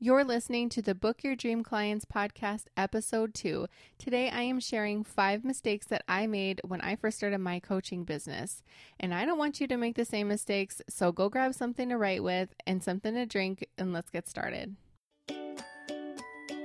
You're listening to the Book Your Dream Clients podcast, episode two. Today, I am sharing five mistakes that I made when I first started my coaching business. And I don't want you to make the same mistakes, so go grab something to write with and something to drink, and let's get started.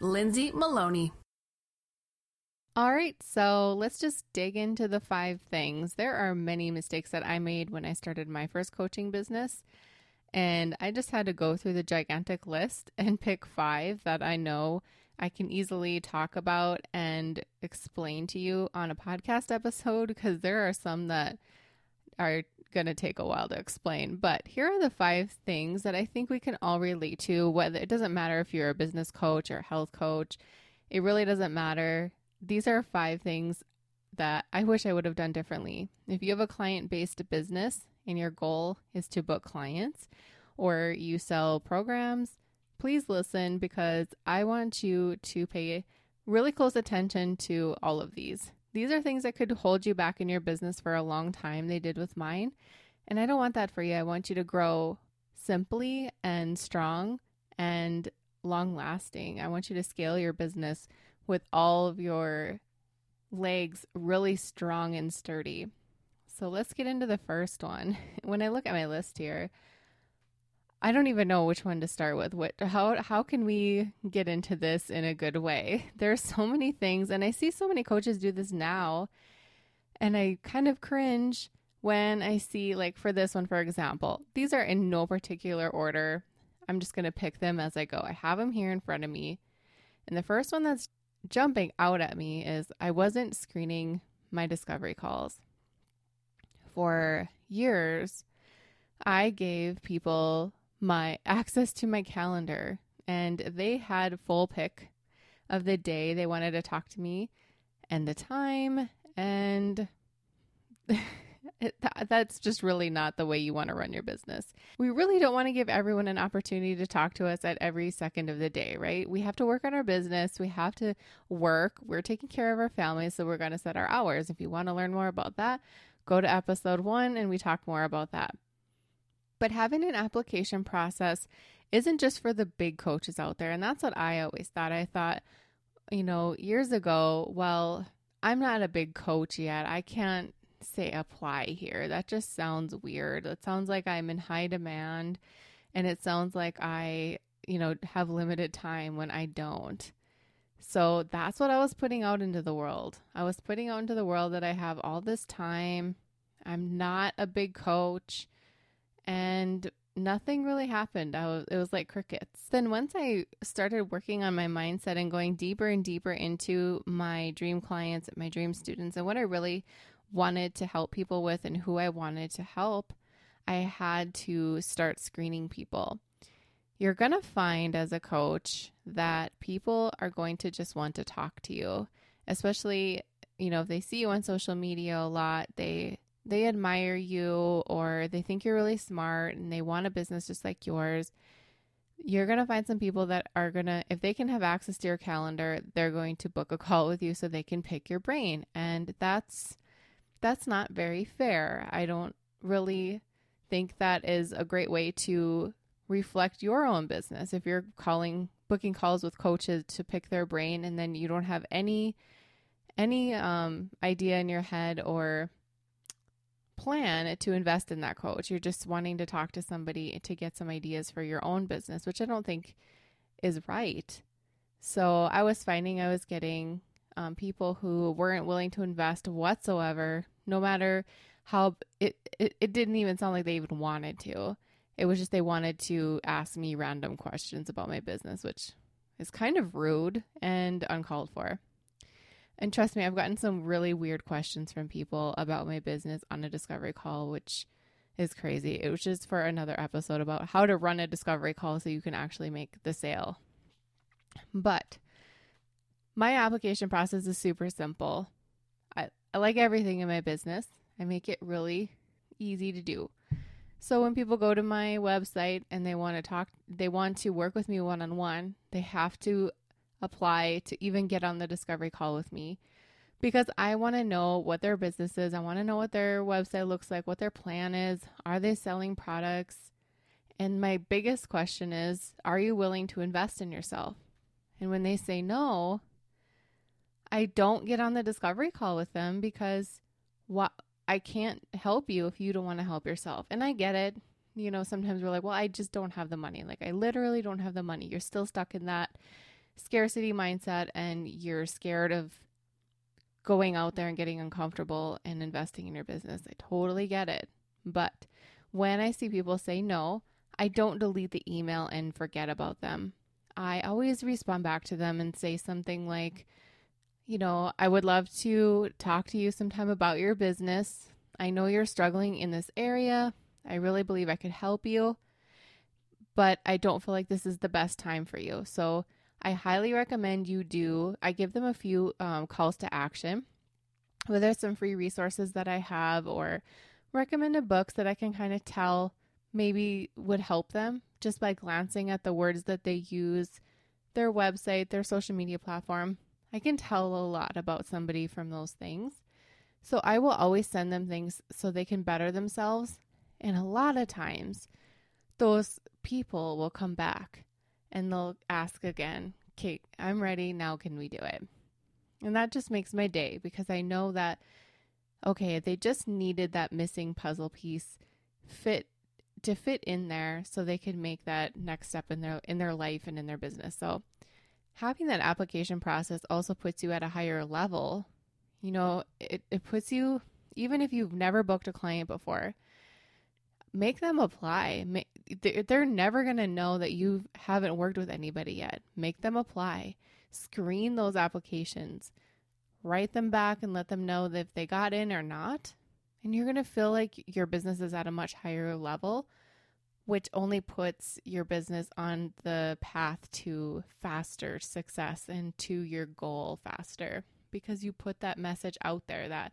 Lindsay Maloney. All right, so let's just dig into the five things. There are many mistakes that I made when I started my first coaching business. And I just had to go through the gigantic list and pick five that I know I can easily talk about and explain to you on a podcast episode because there are some that are going to take a while to explain. But here are the five things that I think we can all relate to. Whether it doesn't matter if you're a business coach or health coach, it really doesn't matter. These are five things that I wish I would have done differently. If you have a client based business and your goal is to book clients or you sell programs, please listen because I want you to pay really close attention to all of these. These are things that could hold you back in your business for a long time. They did with mine. And I don't want that for you. I want you to grow simply and strong and long lasting. I want you to scale your business with all of your legs really strong and sturdy. So let's get into the first one. When I look at my list here, I don't even know which one to start with. What how how can we get into this in a good way? There's so many things and I see so many coaches do this now and I kind of cringe when I see like for this one for example. These are in no particular order. I'm just going to pick them as I go. I have them here in front of me. And the first one that's jumping out at me is I wasn't screening my discovery calls. For years, I gave people my access to my calendar and they had full pick of the day they wanted to talk to me and the time and that's just really not the way you want to run your business. We really don't want to give everyone an opportunity to talk to us at every second of the day, right? We have to work on our business. We have to work. We're taking care of our families, so we're going to set our hours. If you want to learn more about that, go to episode one and we talk more about that. But having an application process isn't just for the big coaches out there. And that's what I always thought. I thought, you know, years ago, well, I'm not a big coach yet. I can't say apply here. That just sounds weird. It sounds like I'm in high demand and it sounds like I, you know, have limited time when I don't. So that's what I was putting out into the world. I was putting out into the world that I have all this time. I'm not a big coach and nothing really happened. I was, it was like crickets. Then once I started working on my mindset and going deeper and deeper into my dream clients, my dream students, and what I really wanted to help people with and who I wanted to help, I had to start screening people. You're going to find as a coach that people are going to just want to talk to you, especially, you know, if they see you on social media a lot, they they admire you or they think you're really smart and they want a business just like yours, you're going to find some people that are going to, if they can have access to your calendar, they're going to book a call with you so they can pick your brain. And that's, that's not very fair. I don't really think that is a great way to reflect your own business. If you're calling, booking calls with coaches to pick their brain and then you don't have any, any um, idea in your head or plan to invest in that coach. You're just wanting to talk to somebody to get some ideas for your own business, which I don't think is right. So I was finding I was getting um, people who weren't willing to invest whatsoever, no matter how it, it, it didn't even sound like they even wanted to. It was just they wanted to ask me random questions about my business, which is kind of rude and uncalled for. And trust me, I've gotten some really weird questions from people about my business on a discovery call, which is crazy. It was just for another episode about how to run a discovery call so you can actually make the sale. But my application process is super simple. I, I like everything in my business. I make it really easy to do. So when people go to my website and they want to talk, they want to work with me one on one, they have to apply to even get on the discovery call with me because I want to know what their business is. I want to know what their website looks like, what their plan is. Are they selling products? And my biggest question is Are you willing to invest in yourself? And when they say no, I don't get on the discovery call with them because what I can't help you if you don't want to help yourself. And I get it. You know, sometimes we're like, well, I just don't have the money. Like, I literally don't have the money. You're still stuck in that scarcity mindset and you're scared of going out there and getting uncomfortable and investing in your business. I totally get it. But when I see people say no, I don't delete the email and forget about them. I always respond back to them and say something like, you know, I would love to talk to you sometime about your business. I know you're struggling in this area. I really believe I could help you, but I don't feel like this is the best time for you. So I highly recommend you do. I give them a few um, calls to action, whether it's some free resources that I have or recommended books that I can kind of tell maybe would help them just by glancing at the words that they use, their website, their social media platform. I can tell a lot about somebody from those things. So I will always send them things so they can better themselves. And a lot of times, those people will come back and they'll ask again, Kate, I'm ready. Now can we do it? And that just makes my day because I know that, okay, they just needed that missing puzzle piece fit to fit in there so they could make that next step in their in their life and in their business. So having that application process also puts you at a higher level. You know, it, it puts you, even if you've never booked a client before, make them apply. They're never going to know that you haven't worked with anybody yet. Make them apply. Screen those applications. Write them back and let them know that if they got in or not. And you're going to feel like your business is at a much higher level which only puts your business on the path to faster success and to your goal faster because you put that message out there that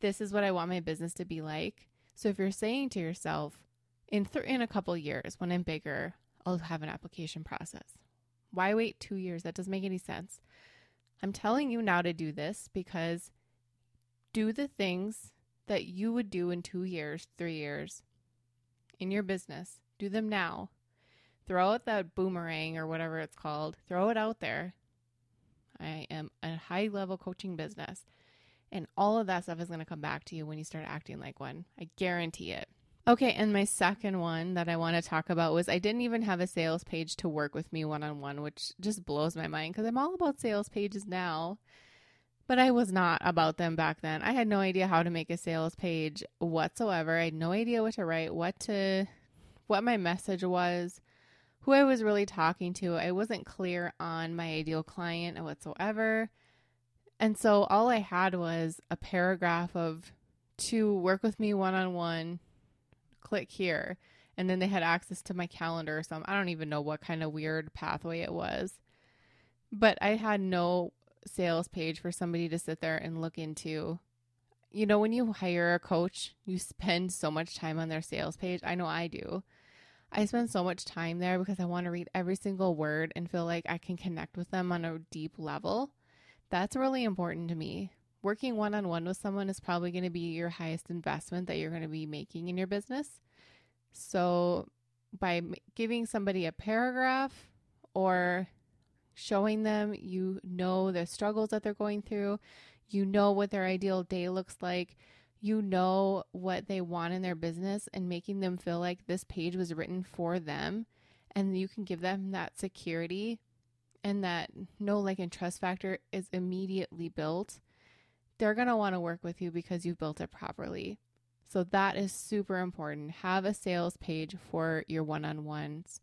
this is what I want my business to be like. So if you're saying to yourself, in th- in a couple years when I'm bigger, I'll have an application process. Why wait 2 years? That doesn't make any sense. I'm telling you now to do this because do the things that you would do in 2 years, 3 years in your business do them now. Throw out that boomerang or whatever it's called. Throw it out there. I am a high level coaching business. And all of that stuff is going to come back to you when you start acting like one. I guarantee it. Okay, and my second one that I want to talk about was I didn't even have a sales page to work with me one on one, which just blows my mind because I'm all about sales pages now. But I was not about them back then. I had no idea how to make a sales page whatsoever. I had no idea what to write, what to what my message was, who I was really talking to. I wasn't clear on my ideal client whatsoever. And so all I had was a paragraph of to work with me one on one, click here. And then they had access to my calendar or something. I don't even know what kind of weird pathway it was. But I had no sales page for somebody to sit there and look into you know, when you hire a coach, you spend so much time on their sales page. I know I do. I spend so much time there because I want to read every single word and feel like I can connect with them on a deep level. That's really important to me. Working one on one with someone is probably going to be your highest investment that you're going to be making in your business. So, by giving somebody a paragraph or showing them you know the struggles that they're going through, you know what their ideal day looks like. You know what they want in their business and making them feel like this page was written for them. And you can give them that security and that know like and trust factor is immediately built. They're going to want to work with you because you've built it properly. So that is super important. Have a sales page for your one on ones.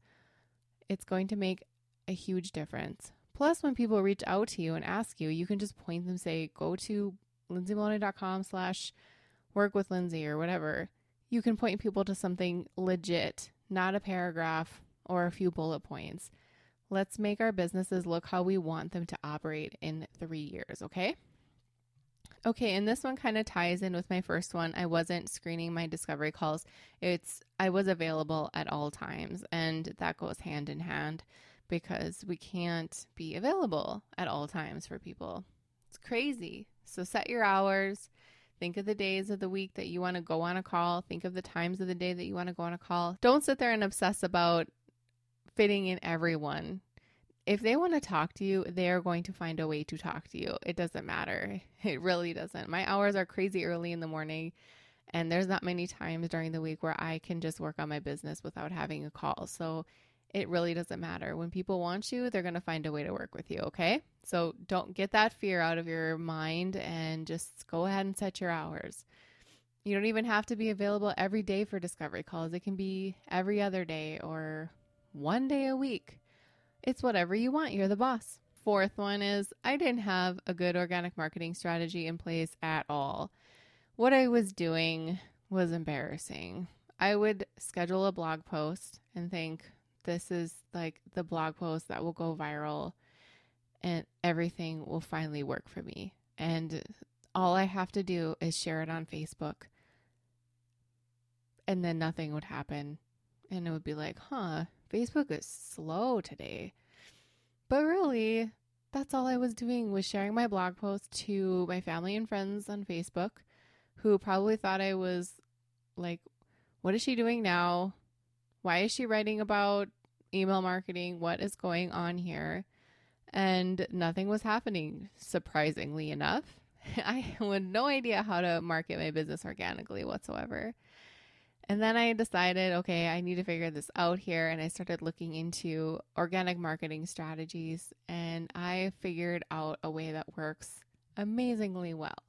It's going to make a huge difference. Plus, when people reach out to you and ask you, you can just point them, say, go to lindsaymaloney.com slash work with Lindsay or whatever. you can point people to something legit, not a paragraph or a few bullet points. Let's make our businesses look how we want them to operate in three years, okay? Okay, and this one kind of ties in with my first one. I wasn't screening my discovery calls. It's I was available at all times, and that goes hand in hand because we can't be available at all times for people. It's crazy. So set your hours. Think of the days of the week that you want to go on a call. Think of the times of the day that you want to go on a call. Don't sit there and obsess about fitting in everyone if they want to talk to you, they are going to find a way to talk to you. It doesn't matter. It really doesn't. My hours are crazy early in the morning, and there's not many times during the week where I can just work on my business without having a call. So it really doesn't matter. When people want you, they're going to find a way to work with you, okay? So don't get that fear out of your mind and just go ahead and set your hours. You don't even have to be available every day for discovery calls. It can be every other day or one day a week it's whatever you want. You're the boss. Fourth one is I didn't have a good organic marketing strategy in place at all. What I was doing was embarrassing. I would schedule a blog post and think this is like the blog post that will go viral and everything will finally work for me. And all I have to do is share it on Facebook. And then nothing would happen. And it would be like, huh, Facebook is slow today. But really, that's all I was doing was sharing my blog post to my family and friends on Facebook who probably thought I was like, what is she doing now? Why is she writing about email marketing? What is going on here? And nothing was happening, surprisingly enough. I had no idea how to market my business organically whatsoever. And then I decided, okay, I need to figure this out here. And I started looking into organic marketing strategies. And I figured out a way that works amazingly well.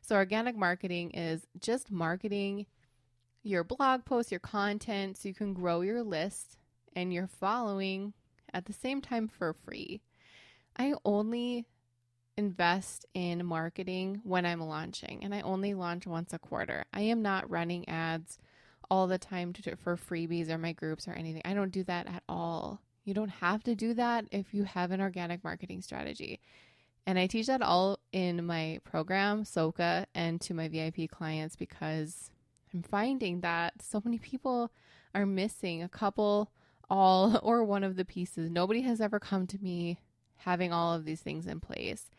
So, organic marketing is just marketing your blog posts, your content, so you can grow your list and your following at the same time for free. I only invest in marketing when I'm launching, and I only launch once a quarter. I am not running ads all the time to, for freebies or my groups or anything. I don't do that at all. You don't have to do that if you have an organic marketing strategy. And I teach that all in my program, Soka, and to my VIP clients because I'm finding that so many people are missing a couple, all, or one of the pieces. Nobody has ever come to me having all of these things in place.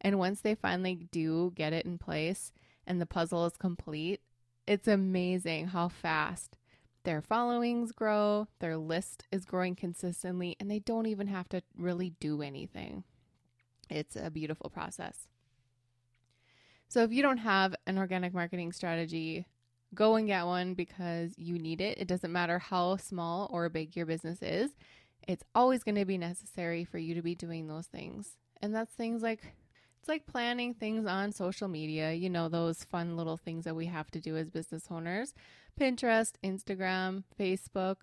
And once they finally do get it in place and the puzzle is complete, it's amazing how fast their followings grow, their list is growing consistently, and they don't even have to really do anything. It's a beautiful process. So, if you don't have an organic marketing strategy, go and get one because you need it. It doesn't matter how small or big your business is, it's always going to be necessary for you to be doing those things. And that's things like it's like planning things on social media, you know, those fun little things that we have to do as business owners Pinterest, Instagram, Facebook.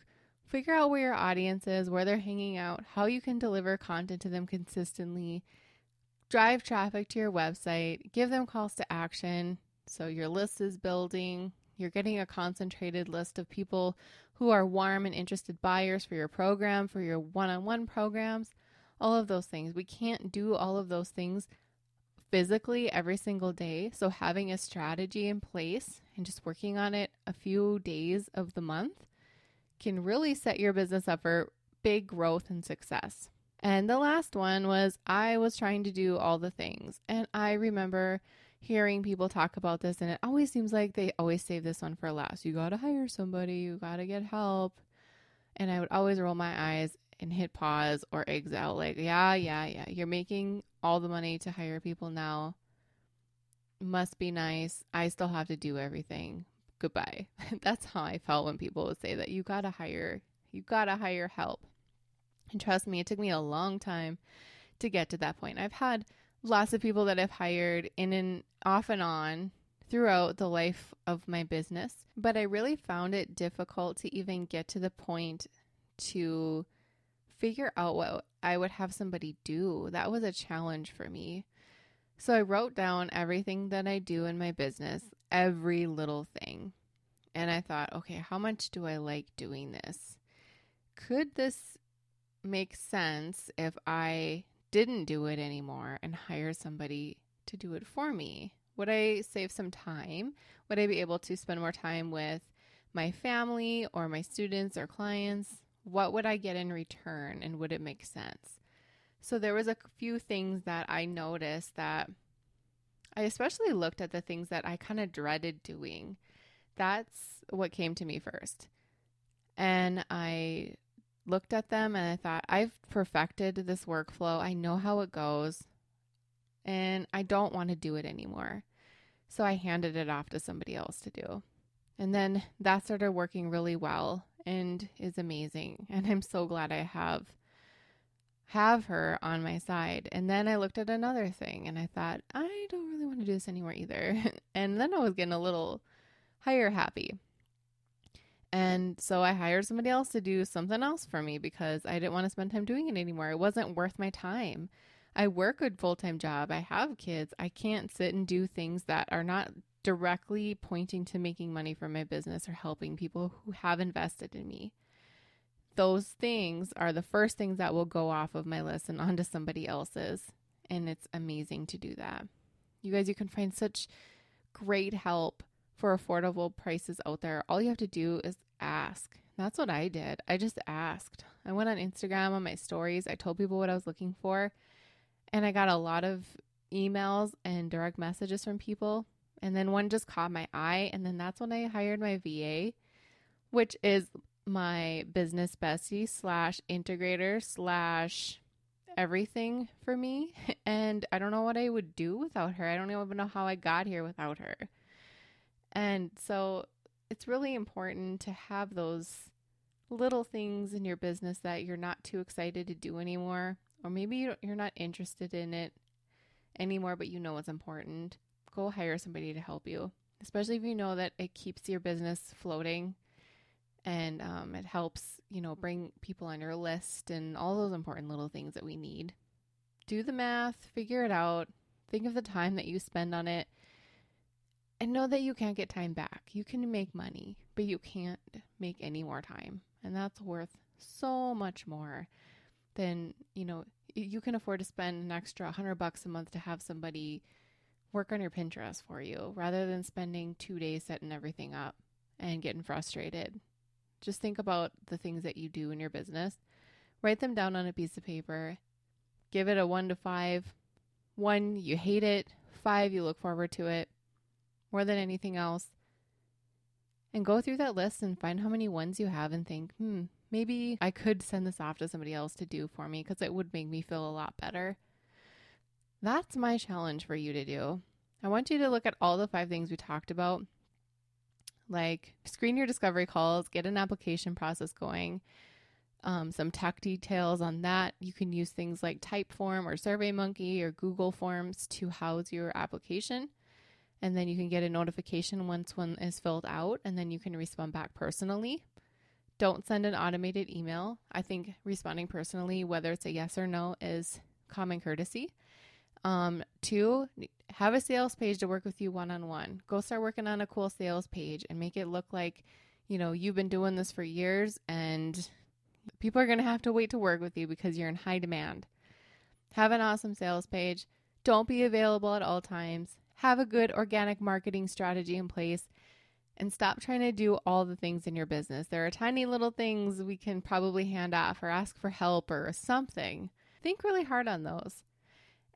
Figure out where your audience is, where they're hanging out, how you can deliver content to them consistently, drive traffic to your website, give them calls to action. So your list is building, you're getting a concentrated list of people who are warm and interested buyers for your program, for your one on one programs, all of those things. We can't do all of those things physically every single day. So having a strategy in place and just working on it a few days of the month can really set your business up for big growth and success. And the last one was I was trying to do all the things. And I remember hearing people talk about this, and it always seems like they always save this one for last. You got to hire somebody, you got to get help. And I would always roll my eyes and hit pause or exit out like, yeah, yeah, yeah. You're making all the money to hire people now. Must be nice. I still have to do everything. Goodbye. That's how I felt when people would say that you got to hire, you got to hire help. And trust me, it took me a long time to get to that point. I've had lots of people that I've hired in and off and on throughout the life of my business, but I really found it difficult to even get to the point to figure out what I would have somebody do. That was a challenge for me. So I wrote down everything that I do in my business, every little thing. and I thought, okay, how much do I like doing this? Could this make sense if I didn't do it anymore and hire somebody to do it for me? Would I save some time? Would I be able to spend more time with my family or my students or clients? What would I get in return and would it make sense? So there was a few things that I noticed that I especially looked at the things that I kind of dreaded doing. That's what came to me first. And I looked at them and I thought, I've perfected this workflow. I know how it goes and I don't want to do it anymore. So I handed it off to somebody else to do. And then that started working really well and is amazing. And I'm so glad I have have her on my side. And then I looked at another thing and I thought, I don't really want to do this anymore either. and then I was getting a little hire happy. And so I hired somebody else to do something else for me because I didn't want to spend time doing it anymore. It wasn't worth my time. I work a full time job. I have kids. I can't sit and do things that are not directly pointing to making money from my business or helping people who have invested in me. Those things are the first things that will go off of my list and onto somebody else's. And it's amazing to do that. You guys, you can find such great help for affordable prices out there. All you have to do is ask. That's what I did. I just asked. I went on Instagram on my stories. I told people what I was looking for. And I got a lot of emails and direct messages from people and then one just caught my eye. And then that's when I hired my VA, which is my business bestie slash integrator slash everything for me. And I don't know what I would do without her. I don't even know how I got here without her. And so it's really important to have those little things in your business that you're not too excited to do anymore, or maybe you're not interested in it anymore, but you know it's important go hire somebody to help you, especially if you know that it keeps your business floating and um, it helps, you know, bring people on your list and all those important little things that we need. Do the math, figure it out, think of the time that you spend on it, and know that you can't get time back. You can make money, but you can't make any more time. And that's worth so much more than, you know, you can afford to spend an extra 100 bucks a month to have somebody work on your Pinterest for you rather than spending two days setting everything up and getting frustrated. Just think about the things that you do in your business. Write them down on a piece of paper. Give it a one to five. One, you hate it. Five, you look forward to it more than anything else. And go through that list and find how many ones you have and think, hmm, maybe I could send this off to somebody else to do for me because it would make me feel a lot better. That's my challenge for you to do. I want you to look at all the five things we talked about, like screen your discovery calls, get an application process going, um, some tech details on that. You can use things like Typeform or SurveyMonkey or Google Forms to house your application. And then you can get a notification once one is filled out, and then you can respond back personally. Don't send an automated email. I think responding personally, whether it's a yes or no, is common courtesy. Um, two, have a sales page to work with you one on one. Go start working on a cool sales page and make it look like, you know, you've been doing this for years and people are going to have to wait to work with you because you're in high demand. Have an awesome sales page. Don't be available at all times. Have a good organic marketing strategy in place and stop trying to do all the things in your business. There are tiny little things we can probably hand off or ask for help or something. Think really hard on those.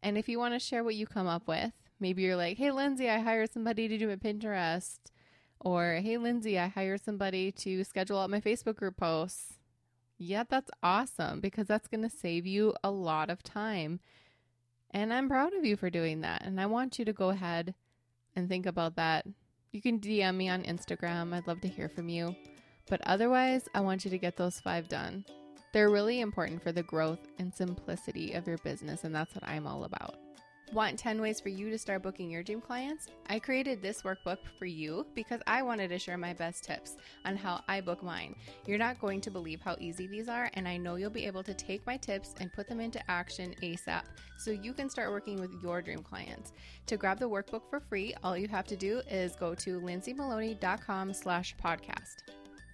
And if you want to share what you come up with, maybe you're like, hey, Lindsay, I hired somebody to do my Pinterest. Or, hey, Lindsay, I hired somebody to schedule out my Facebook group posts. Yeah, that's awesome because that's going to save you a lot of time. And I'm proud of you for doing that. And I want you to go ahead and think about that. You can DM me on Instagram. I'd love to hear from you. But otherwise, I want you to get those five done. They're really important for the growth and simplicity of your business, and that's what I'm all about. Want 10 ways for you to start booking your dream clients? I created this workbook for you because I wanted to share my best tips on how I book mine. You're not going to believe how easy these are, and I know you'll be able to take my tips and put them into action ASAP so you can start working with your dream clients. To grab the workbook for free, all you have to do is go to lindsaymaloney.com slash podcast.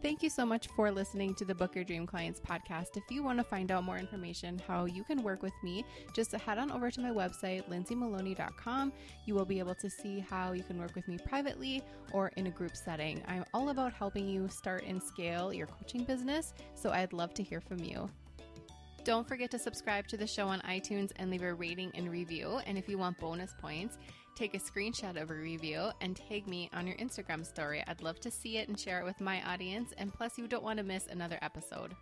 Thank you so much for listening to the Book Your Dream Clients podcast. If you want to find out more information how you can work with me, just head on over to my website, lindsaymaloney.com. You will be able to see how you can work with me privately or in a group setting. I'm all about helping you start and scale your coaching business, so I'd love to hear from you. Don't forget to subscribe to the show on iTunes and leave a rating and review. And if you want bonus points, take a screenshot of a review and tag me on your Instagram story. I'd love to see it and share it with my audience. And plus, you don't want to miss another episode.